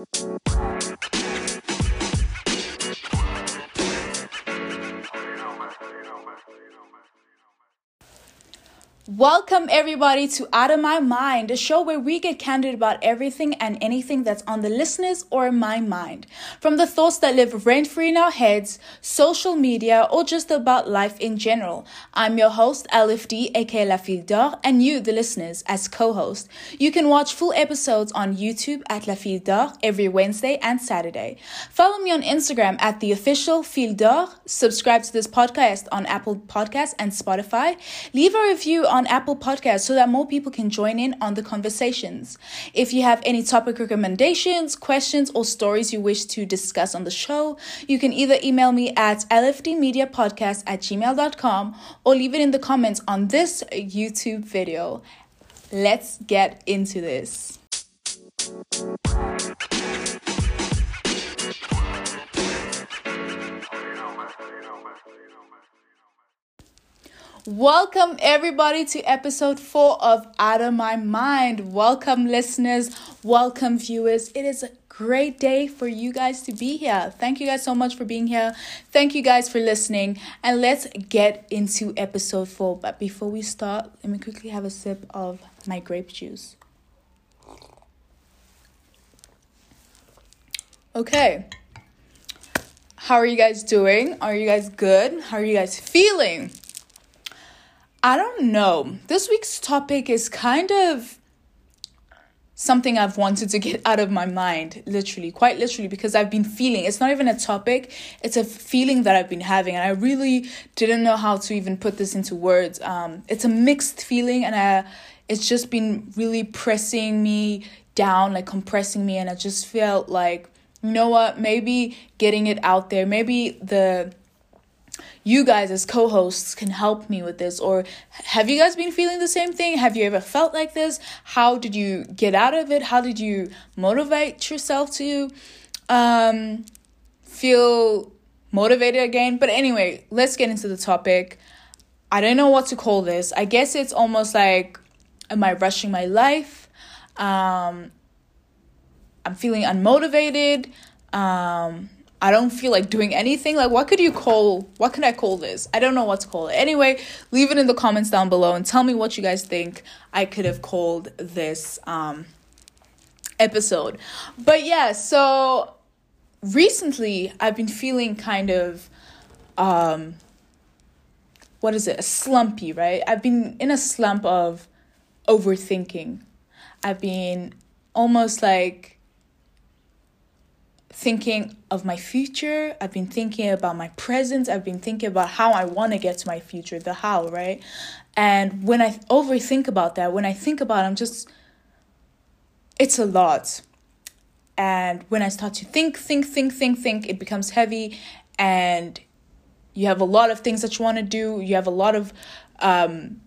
Música Welcome, everybody, to Out of My Mind, a show where we get candid about everything and anything that's on the listeners or my mind. From the thoughts that live rent free in our heads, social media, or just about life in general. I'm your host, Alif D, aka La Fille d'Or, and you, the listeners, as co host. You can watch full episodes on YouTube at La Fille d'Or every Wednesday and Saturday. Follow me on Instagram at the official Fille d'Or. Subscribe to this podcast on Apple Podcasts and Spotify. Leave a review on Apple Podcasts so that more people can join in on the conversations. If you have any topic recommendations, questions, or stories you wish to discuss on the show, you can either email me at lfdmediapodcast at gmail.com or leave it in the comments on this YouTube video. Let's get into this. Welcome, everybody, to episode four of Out of My Mind. Welcome, listeners. Welcome, viewers. It is a great day for you guys to be here. Thank you guys so much for being here. Thank you guys for listening. And let's get into episode four. But before we start, let me quickly have a sip of my grape juice. Okay. How are you guys doing? Are you guys good? How are you guys feeling? I don't know. This week's topic is kind of something I've wanted to get out of my mind, literally, quite literally, because I've been feeling it's not even a topic, it's a feeling that I've been having, and I really didn't know how to even put this into words. Um, it's a mixed feeling, and I, it's just been really pressing me down, like compressing me, and I just felt like, you know what, maybe getting it out there, maybe the you guys as co-hosts can help me with this? Or have you guys been feeling the same thing? Have you ever felt like this? How did you get out of it? How did you motivate yourself to um feel motivated again? But anyway let's get into the topic. I don't know what to call this. I guess it's almost like am i rushing my life? Um i'm feeling unmotivated. Um I don't feel like doing anything. Like, what could you call, what can I call this? I don't know what to call it. Anyway, leave it in the comments down below and tell me what you guys think I could have called this um, episode. But yeah, so recently I've been feeling kind of, um, what is it, a slumpy, right? I've been in a slump of overthinking. I've been almost like, thinking of my future. I've been thinking about my present. I've been thinking about how I want to get to my future, the how, right? And when I overthink about that, when I think about it, I'm just, it's a lot. And when I start to think, think, think, think, think, it becomes heavy and you have a lot of things that you want to do. You have a lot of um,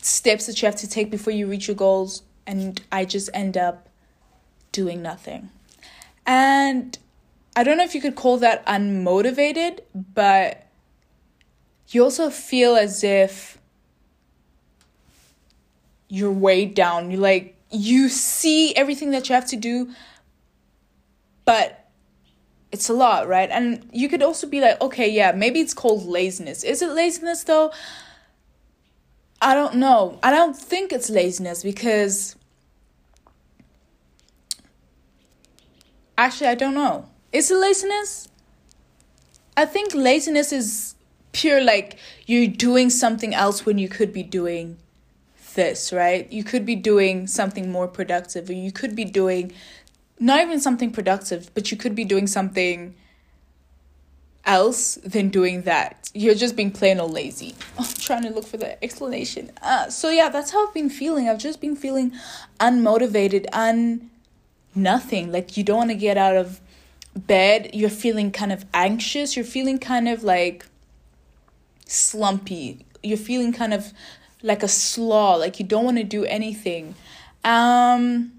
steps that you have to take before you reach your goals. And I just end up doing nothing. And I don't know if you could call that unmotivated, but you also feel as if you're weighed down. You like you see everything that you have to do, but it's a lot, right? And you could also be like, okay, yeah, maybe it's called laziness. Is it laziness though? I don't know. I don't think it's laziness because Actually, I don't know. Is it laziness? I think laziness is pure like you're doing something else when you could be doing this, right? You could be doing something more productive, or you could be doing not even something productive, but you could be doing something else than doing that. You're just being plain old lazy. I'm trying to look for the explanation. Uh, so yeah, that's how I've been feeling. I've just been feeling unmotivated, un nothing. Like you don't want to get out of bed. You're feeling kind of anxious. You're feeling kind of like slumpy. You're feeling kind of like a slaw. Like you don't want to do anything. Um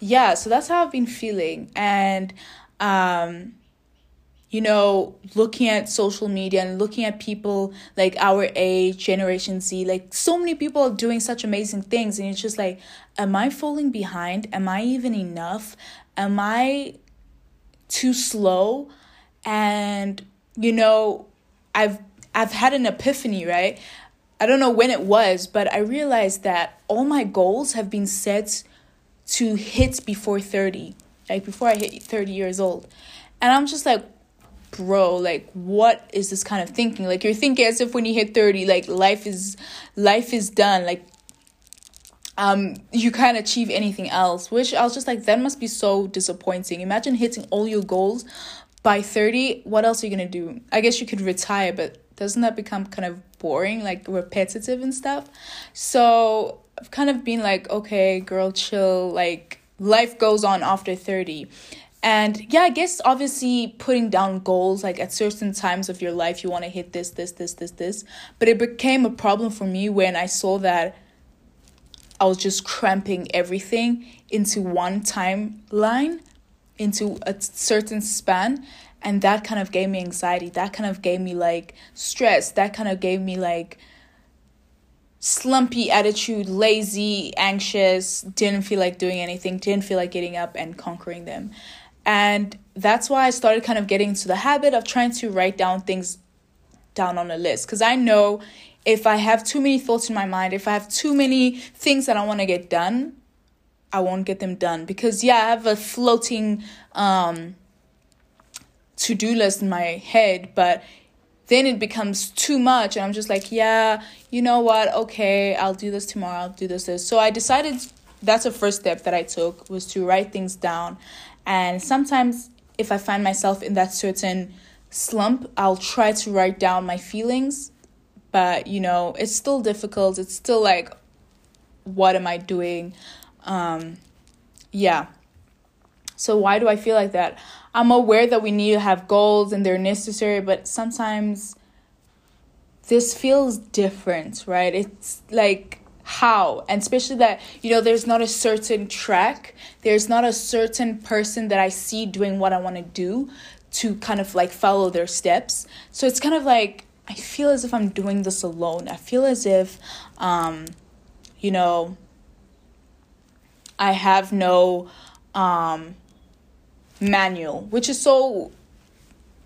yeah, so that's how I've been feeling and um you know, looking at social media and looking at people like our age, Generation Z, like so many people are doing such amazing things. And it's just like, am I falling behind? Am I even enough? Am I too slow? And, you know, I've I've had an epiphany, right? I don't know when it was, but I realized that all my goals have been set to hit before 30, like before I hit 30 years old. And I'm just like, bro like what is this kind of thinking like you're thinking as if when you hit 30 like life is life is done like um you can't achieve anything else which i was just like that must be so disappointing. Imagine hitting all your goals by 30 what else are you gonna do? I guess you could retire but doesn't that become kind of boring like repetitive and stuff? So i've kind of been like okay girl chill like life goes on after 30 and yeah, I guess obviously putting down goals like at certain times of your life, you want to hit this, this, this, this, this. But it became a problem for me when I saw that I was just cramping everything into one timeline, into a certain span. And that kind of gave me anxiety. That kind of gave me like stress. That kind of gave me like slumpy attitude, lazy, anxious, didn't feel like doing anything, didn't feel like getting up and conquering them. And that's why I started kind of getting into the habit of trying to write down things down on a list. Because I know if I have too many thoughts in my mind, if I have too many things that I want to get done, I won't get them done. Because, yeah, I have a floating um, to do list in my head, but then it becomes too much. And I'm just like, yeah, you know what? Okay, I'll do this tomorrow. I'll do this, this. So I decided that's the first step that I took was to write things down and sometimes, if I find myself in that certain slump, I'll try to write down my feelings. But, you know, it's still difficult. It's still like, what am I doing? Um, yeah. So, why do I feel like that? I'm aware that we need to have goals and they're necessary, but sometimes this feels different, right? It's like how and especially that you know there's not a certain track there's not a certain person that i see doing what i want to do to kind of like follow their steps so it's kind of like i feel as if i'm doing this alone i feel as if um you know i have no um manual which is so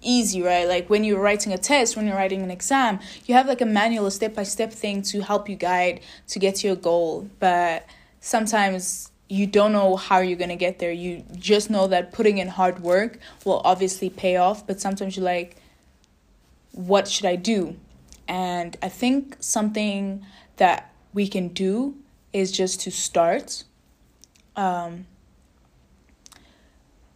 easy, right? Like when you're writing a test, when you're writing an exam, you have like a manual, a step by step thing to help you guide to get to your goal. But sometimes you don't know how you're going to get there. You just know that putting in hard work will obviously pay off, but sometimes you're like, what should I do? And I think something that we can do is just to start. Um,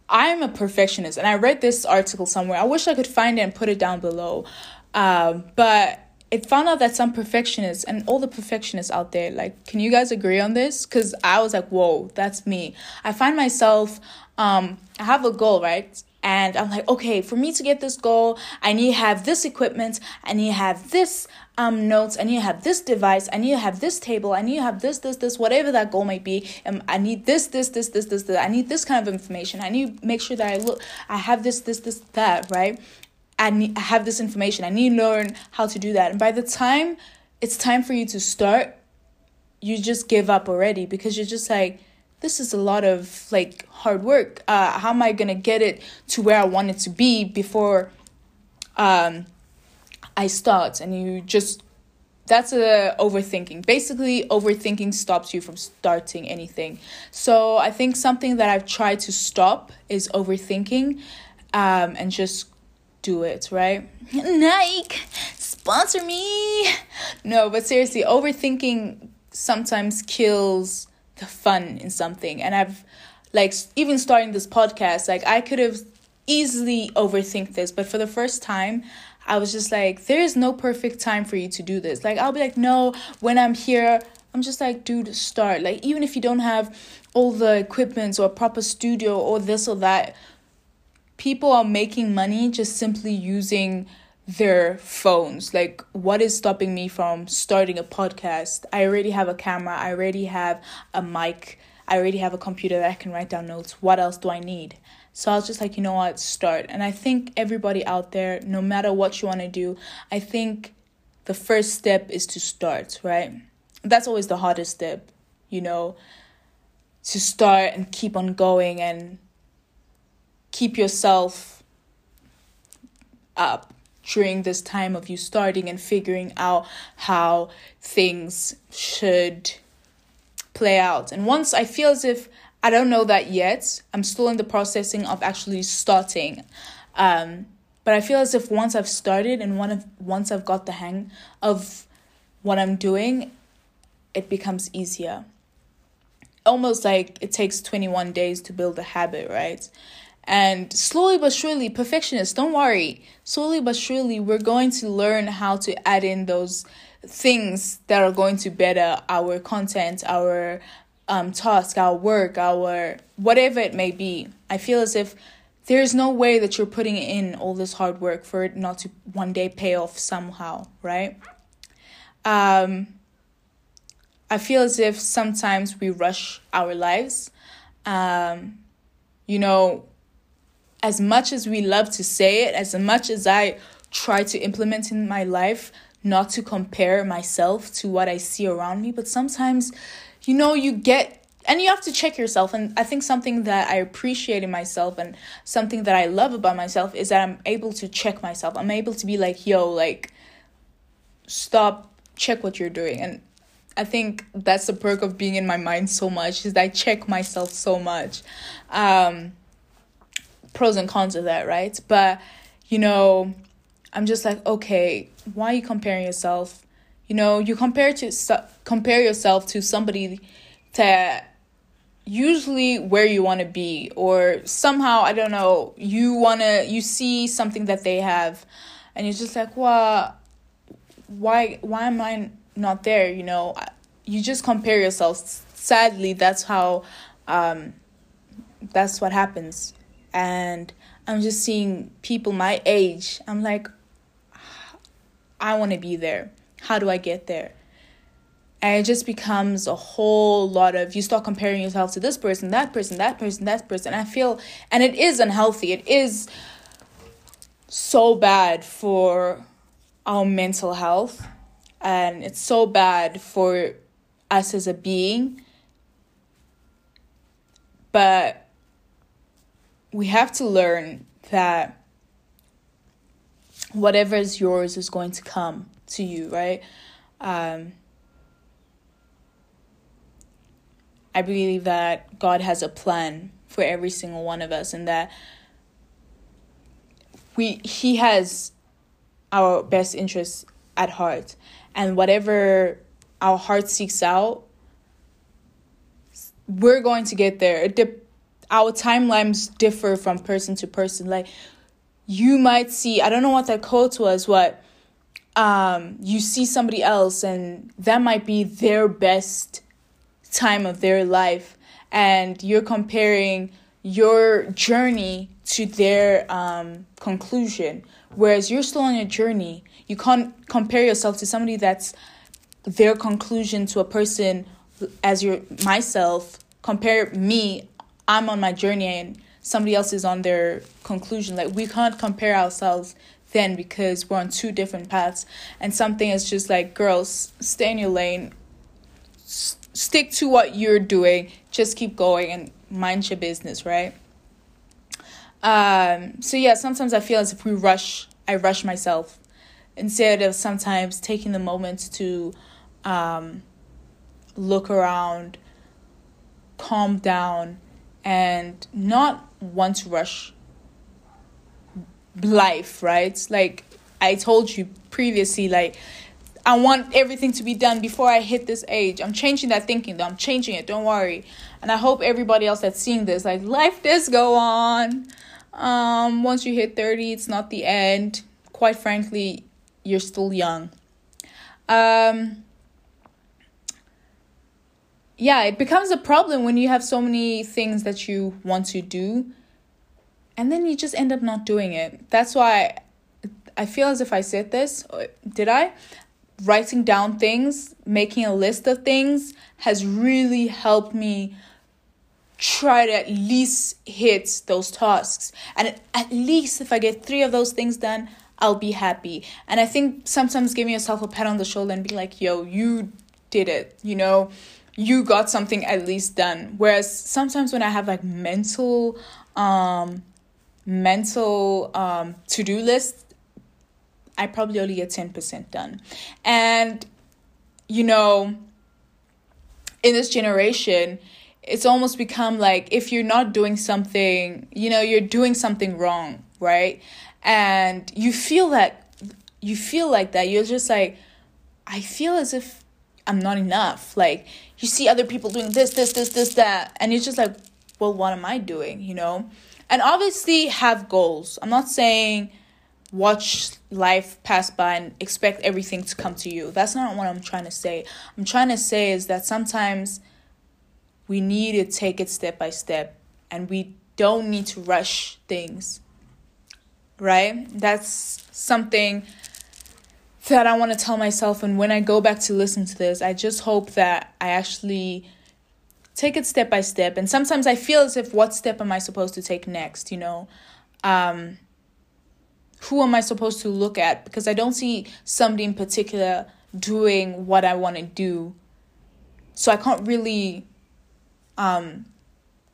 I'm a perfectionist, and I read this article somewhere. I wish I could find it and put it down below. Um, but it found out that some perfectionists and all the perfectionists out there, like, can you guys agree on this? Because I was like, whoa, that's me. I find myself, um, I have a goal, right? And I'm like, okay, for me to get this goal, I need to have this equipment, I need to have this um notes, I need to have this device, I need to have this table, I need to have this, this, this, whatever that goal might be. Um, I need this, this, this, this, this, this. I need this kind of information. I need to make sure that I look, I have this, this, this, that, right? I need, I have this information. I need to learn how to do that. And by the time it's time for you to start, you just give up already because you're just like this is a lot of like hard work. Uh, how am I gonna get it to where I want it to be before um, I start? And you just that's a overthinking. Basically, overthinking stops you from starting anything. So I think something that I've tried to stop is overthinking, um, and just do it. Right? Nike sponsor me. No, but seriously, overthinking sometimes kills the fun in something. And I've like even starting this podcast, like I could have easily overthink this, but for the first time, I was just like, there is no perfect time for you to do this. Like I'll be like, no, when I'm here, I'm just like, dude, start. Like even if you don't have all the equipment or a proper studio or this or that, people are making money just simply using their phones. Like, what is stopping me from starting a podcast? I already have a camera, I already have a mic, I already have a computer that I can write down notes. What else do I need? So I was just like, you know what, start. And I think everybody out there, no matter what you want to do, I think the first step is to start, right? That's always the hardest step, you know, to start and keep on going and keep yourself up during this time of you starting and figuring out how things should play out. And once I feel as if I don't know that yet, I'm still in the processing of actually starting. Um, but I feel as if once I've started and one of once I've got the hang of what I'm doing, it becomes easier. Almost like it takes 21 days to build a habit, right? And slowly but surely, perfectionists, don't worry. Slowly but surely, we're going to learn how to add in those things that are going to better our content, our um, task, our work, our whatever it may be. I feel as if there's no way that you're putting in all this hard work for it not to one day pay off somehow, right? Um, I feel as if sometimes we rush our lives. Um, you know, as much as we love to say it, as much as I try to implement in my life, not to compare myself to what I see around me, but sometimes, you know, you get and you have to check yourself. And i think something that i appreciate in myself and something that i love about myself is that i'm able to check myself. I'm able to be like yo like stop check what you're doing. And i think that's the perk of being in my mind so much is that i check myself so much. Um pros and cons of that, right? But you know, I'm just like, okay, why are you comparing yourself? You know, you compare to compare yourself to somebody that usually where you want to be or somehow I don't know, you want to you see something that they have and you're just like, "Well, why why am I not there?" You know, you just compare yourself. Sadly, that's how um that's what happens and I'm just seeing people my age. I'm like, I want to be there. How do I get there? And it just becomes a whole lot of you start comparing yourself to this person, that person, that person, that person. I feel, and it is unhealthy. It is so bad for our mental health, and it's so bad for us as a being. But we have to learn that whatever is yours is going to come to you, right? Um, I believe that God has a plan for every single one of us and that we he has our best interests at heart and whatever our heart seeks out we're going to get there it our timelines differ from person to person. Like you might see, I don't know what that quote was, what um you see somebody else and that might be their best time of their life. And you're comparing your journey to their um conclusion. Whereas you're still on your journey. You can't compare yourself to somebody that's their conclusion to a person as your myself compare me I'm on my journey and somebody else is on their conclusion. Like we can't compare ourselves then because we're on two different paths. And something is just like, girls, stay in your lane, S- stick to what you're doing, just keep going and mind your business, right? Um, so yeah, sometimes I feel as if we rush, I rush myself instead of sometimes taking the moment to um, look around, calm down, and not want to rush life, right? Like I told you previously, like I want everything to be done before I hit this age. I'm changing that thinking though. I'm changing it. Don't worry. And I hope everybody else that's seeing this, like life does go on. Um, once you hit 30, it's not the end. Quite frankly, you're still young. Um, yeah, it becomes a problem when you have so many things that you want to do and then you just end up not doing it. That's why I feel as if I said this. Uh, did I? Writing down things, making a list of things has really helped me try to at least hit those tasks. And at least if I get three of those things done, I'll be happy. And I think sometimes giving yourself a pat on the shoulder and be like, yo, you did it, you know, you got something at least done. Whereas sometimes when I have like mental, um, mental um to-do list, I probably only get 10% done. And, you know, in this generation, it's almost become like if you're not doing something, you know, you're doing something wrong, right? And you feel that you feel like that. You're just like, I feel as if I'm not enough. Like you see other people doing this, this, this, this, that, and it's just like, well, what am I doing? You know? And obviously have goals. I'm not saying watch life pass by and expect everything to come to you. That's not what I'm trying to say. I'm trying to say is that sometimes we need to take it step by step and we don't need to rush things. Right? That's something that I want to tell myself. And when I go back to listen to this, I just hope that I actually take it step by step. And sometimes I feel as if, what step am I supposed to take next? You know, um, who am I supposed to look at? Because I don't see somebody in particular doing what I want to do. So I can't really um,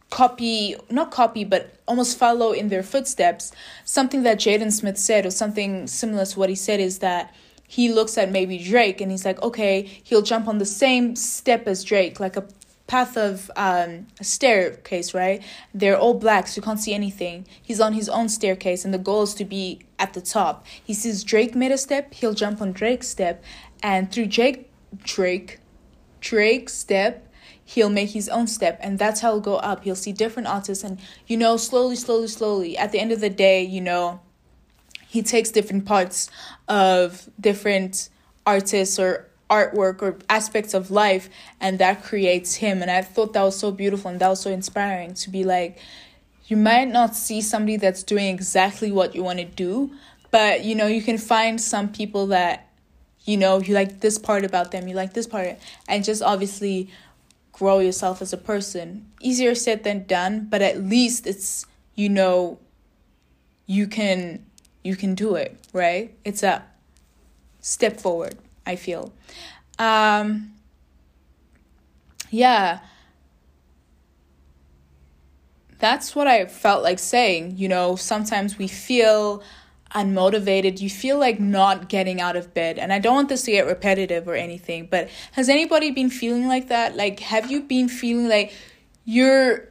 copy, not copy, but almost follow in their footsteps. Something that Jaden Smith said, or something similar to what he said, is that he looks at maybe Drake and he's like, okay, he'll jump on the same step as Drake, like a path of um, a staircase, right? They're all black, so you can't see anything. He's on his own staircase, and the goal is to be at the top. He sees Drake made a step, he'll jump on Drake's step, and through Jake, Drake, Drake's step, he'll make his own step and that's how he'll go up he'll see different artists and you know slowly slowly slowly at the end of the day you know he takes different parts of different artists or artwork or aspects of life and that creates him and i thought that was so beautiful and that was so inspiring to be like you might not see somebody that's doing exactly what you want to do but you know you can find some people that you know you like this part about them you like this part and just obviously grow yourself as a person. Easier said than done, but at least it's you know you can you can do it, right? It's a step forward, I feel. Um yeah. That's what I felt like saying. You know, sometimes we feel unmotivated, you feel like not getting out of bed. And I don't want this to get repetitive or anything, but has anybody been feeling like that? Like have you been feeling like you're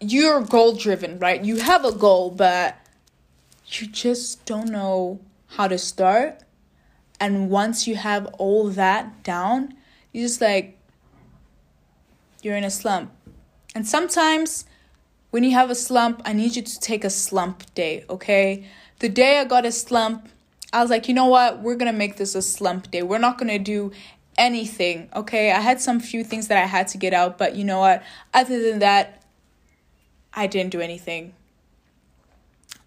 you're goal driven, right? You have a goal, but you just don't know how to start. And once you have all that down, you just like you're in a slump. And sometimes when you have a slump, I need you to take a slump day, okay? the day I got a slump, I was like, you know what? We're to make this a slump day. We're not to do anything, okay? I had some few things that I had to get out, but you know what? Other than that, I didn't do anything.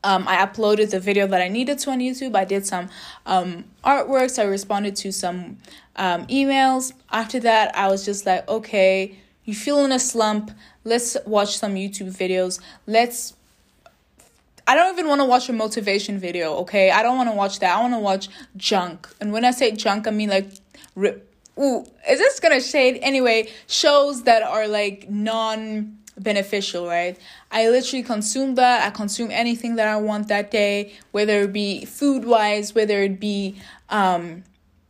Um, I uploaded the video that I needed to on YouTube. I did some um, artworks. I responded to some um, emails. After that, I was just like, okay, you feel in a slump. Let's watch some YouTube videos. Let's I don't even want to watch a motivation video, okay? I don't want to watch that. I want to watch junk. And when I say junk, I mean like. Ooh, is this gonna shade? Anyway, shows that are like non beneficial, right? I literally consume that. I consume anything that I want that day, whether it be food wise, whether it be um,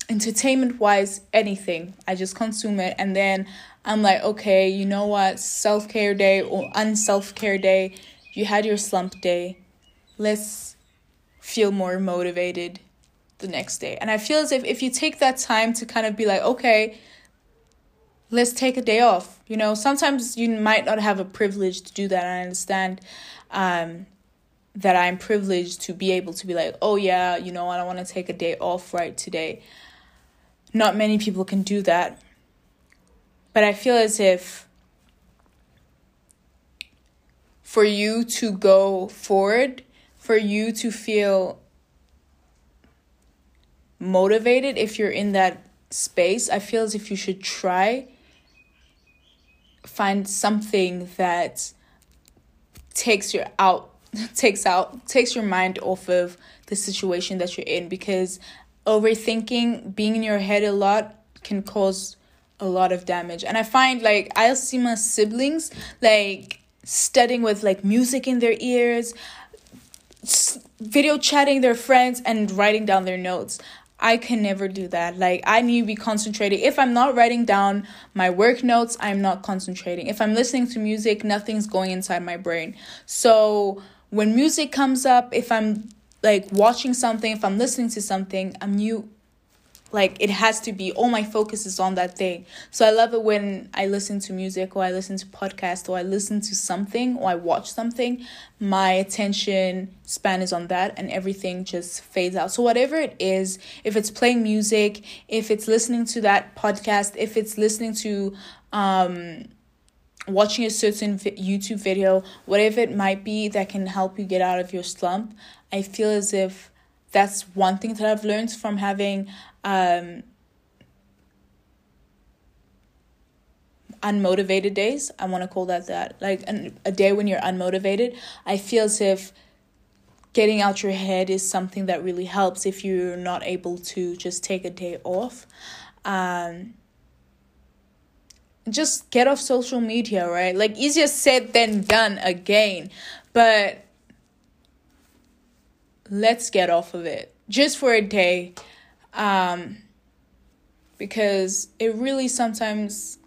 entertainment wise, anything. I just consume it. And then I'm like, okay, you know what? Self care day or unself care day. You had your slump day let's feel more motivated the next day. And I feel as if if you take that time to kind of be like, okay, let's take a day off. You know, sometimes you might not have a privilege to do that. I understand um, that I'm privileged to be able to be like, oh yeah, you know, I don't want to take a day off right today. Not many people can do that. But I feel as if for you to go forward, for you to feel motivated if you're in that space, I feel as if you should try find something that takes your out takes out takes your mind off of the situation that you're in because overthinking being in your head a lot can cause a lot of damage. And i find like i'll see my siblings like studying with like music in their ears video chatting their friends and writing down their notes I can never do that. Like I need to be concentrating. If I'm not writing down my work notes, I'm not concentrating. If I'm listening to music, nothing's going inside my brain. So when music comes up, if I'm like watching something, if I'm listening to something, I'm new like it has to be all my focus is on that thing. So i love it when i listen to music or i listen to podcast or i listen to something or i watch something my attention span is on that and everything just fades out. So whatever it is if it's playing music if it's listening to that podcast if it's listening to um watching a certain youtube video whatever it might be that can help you get out of your slump i feel as if that's one thing that I've learned from having um, unmotivated days. I want to call that that. Like an, a day when you're unmotivated, I feel as if getting out your head is something that really helps if you're not able to just take a day off. Um, just get off social media, right? Like easier said than done again. But let's get off of it just for a day. Um, because it really sometimes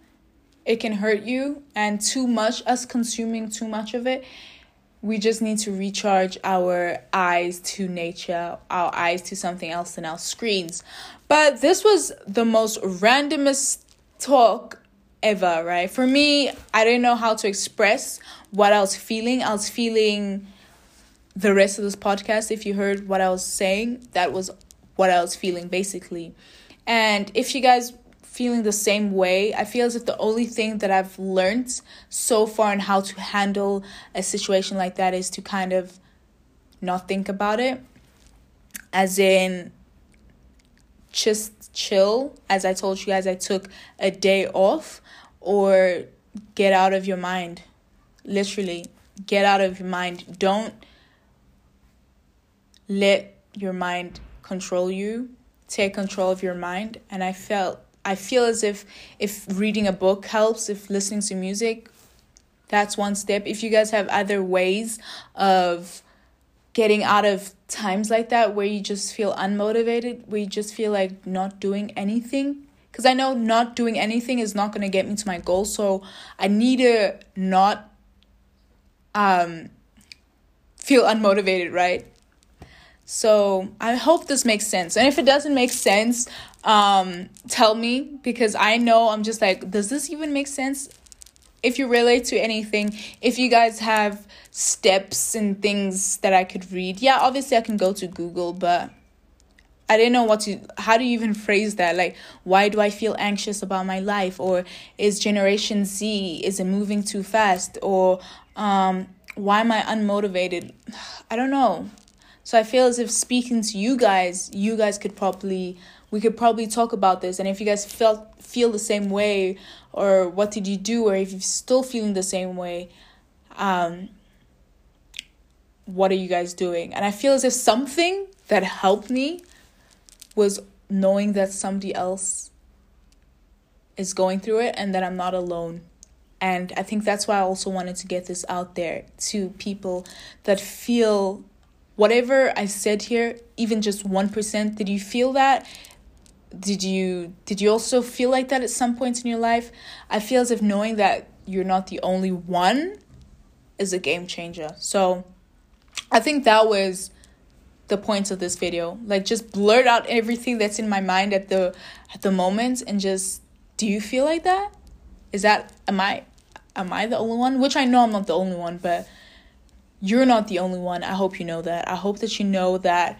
it can hurt you and too much us consuming too much of it. We just need to recharge our eyes to nature our eyes to something else than our screens. But this was the most randomest talk ever right? For me i didn't know how to express what i was feeling. I was feeling the rest of this podcast, if you heard what I was saying, that was what I was feeling basically. And if you guys feeling the same way, I feel as if the only thing that I've learned so far on how to handle a situation like that is to kind of not think about it. As in just chill. As I told you guys, I took a day off or get out of your mind. Literally, get out of your mind. Don't let your mind control you take control of your mind. And i felt i feel as if if reading a book helps if listening to music that's one step. If you guys have other ways of getting out of times like that where you just feel unmotivated where you just feel like not doing anything because i know not doing anything is not going to get me to my goal. So i need to not um feel unmotivated right so I hope this makes sense. And if it doesn't make sense, um, tell me because I know I'm just like, does this even make sense? If you relate to anything, if you guys have steps and things that I could read, yeah, obviously I can go to Google, but I didn't know what to how do you even phrase that? Like why do I feel anxious about my life or is generation Z is it moving too fast or um why am I unmotivated? I don't know. So I feel as if speaking to you guys, you guys could probably we could probably talk about this and if you guys felt feel the same way or what did you do or if you're still feeling the same way um what are you guys doing? And I feel as if something that helped me was knowing that somebody else is going through it and that I'm not alone. And I think that's why I also wanted to get this out there to people that feel whatever I said here, even just 1%, did you feel that? Did you did you also feel like that at some point in your life? I feel as if knowing that you're not the only one is a game changer. So I think that was the point of this video. Like just blurt out everything that's in my mind at the at the moment and just do you feel like that? Is that am I am I the only one? Which I know I'm not the only one, but you're not the only one. I hope you know that. I hope that you know that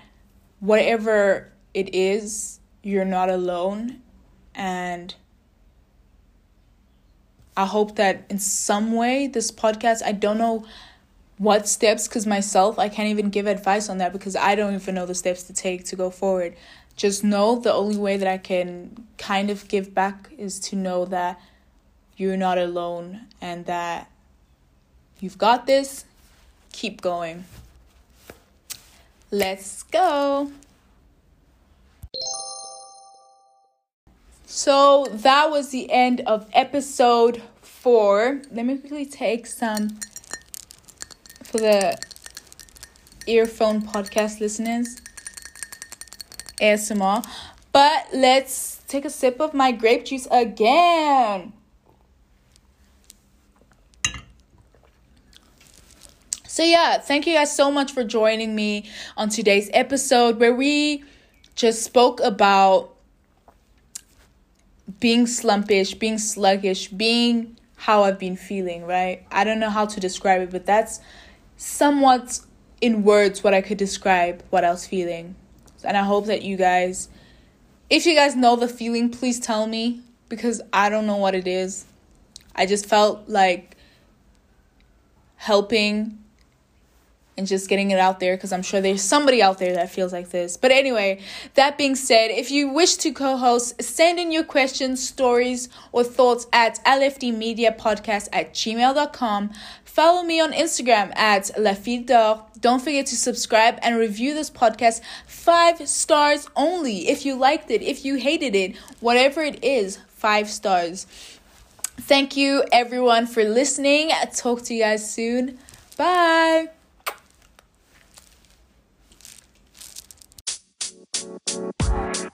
whatever it is, you're not alone. And I hope that in some way, this podcast, I don't know what steps, because myself, I can't even give advice on that because I don't even know the steps to take to go forward. Just know the only way that I can kind of give back is to know that you're not alone and that you've got this. Keep going. Let's go. So that was the end of episode four. Let me quickly take some for the earphone podcast listeners. ASMR. But let's take a sip of my grape juice again. So, yeah, thank you guys so much for joining me on today's episode where we just spoke about being slumpish, being sluggish, being how I've been feeling, right? I don't know how to describe it, but that's somewhat in words what I could describe what I was feeling. And I hope that you guys, if you guys know the feeling, please tell me because I don't know what it is. I just felt like helping and just getting it out there because I'm sure there's somebody out there that feels like this. But anyway, that being said, if you wish to co host, send in your questions, stories, or thoughts at lfdmediapodcast at gmail.com. Follow me on Instagram at La Fille d'Or. Don't forget to subscribe and review this podcast five stars only. If you liked it, if you hated it, whatever it is, five stars. Thank you everyone for listening. I'll talk to you guys soon. Bye. Bye.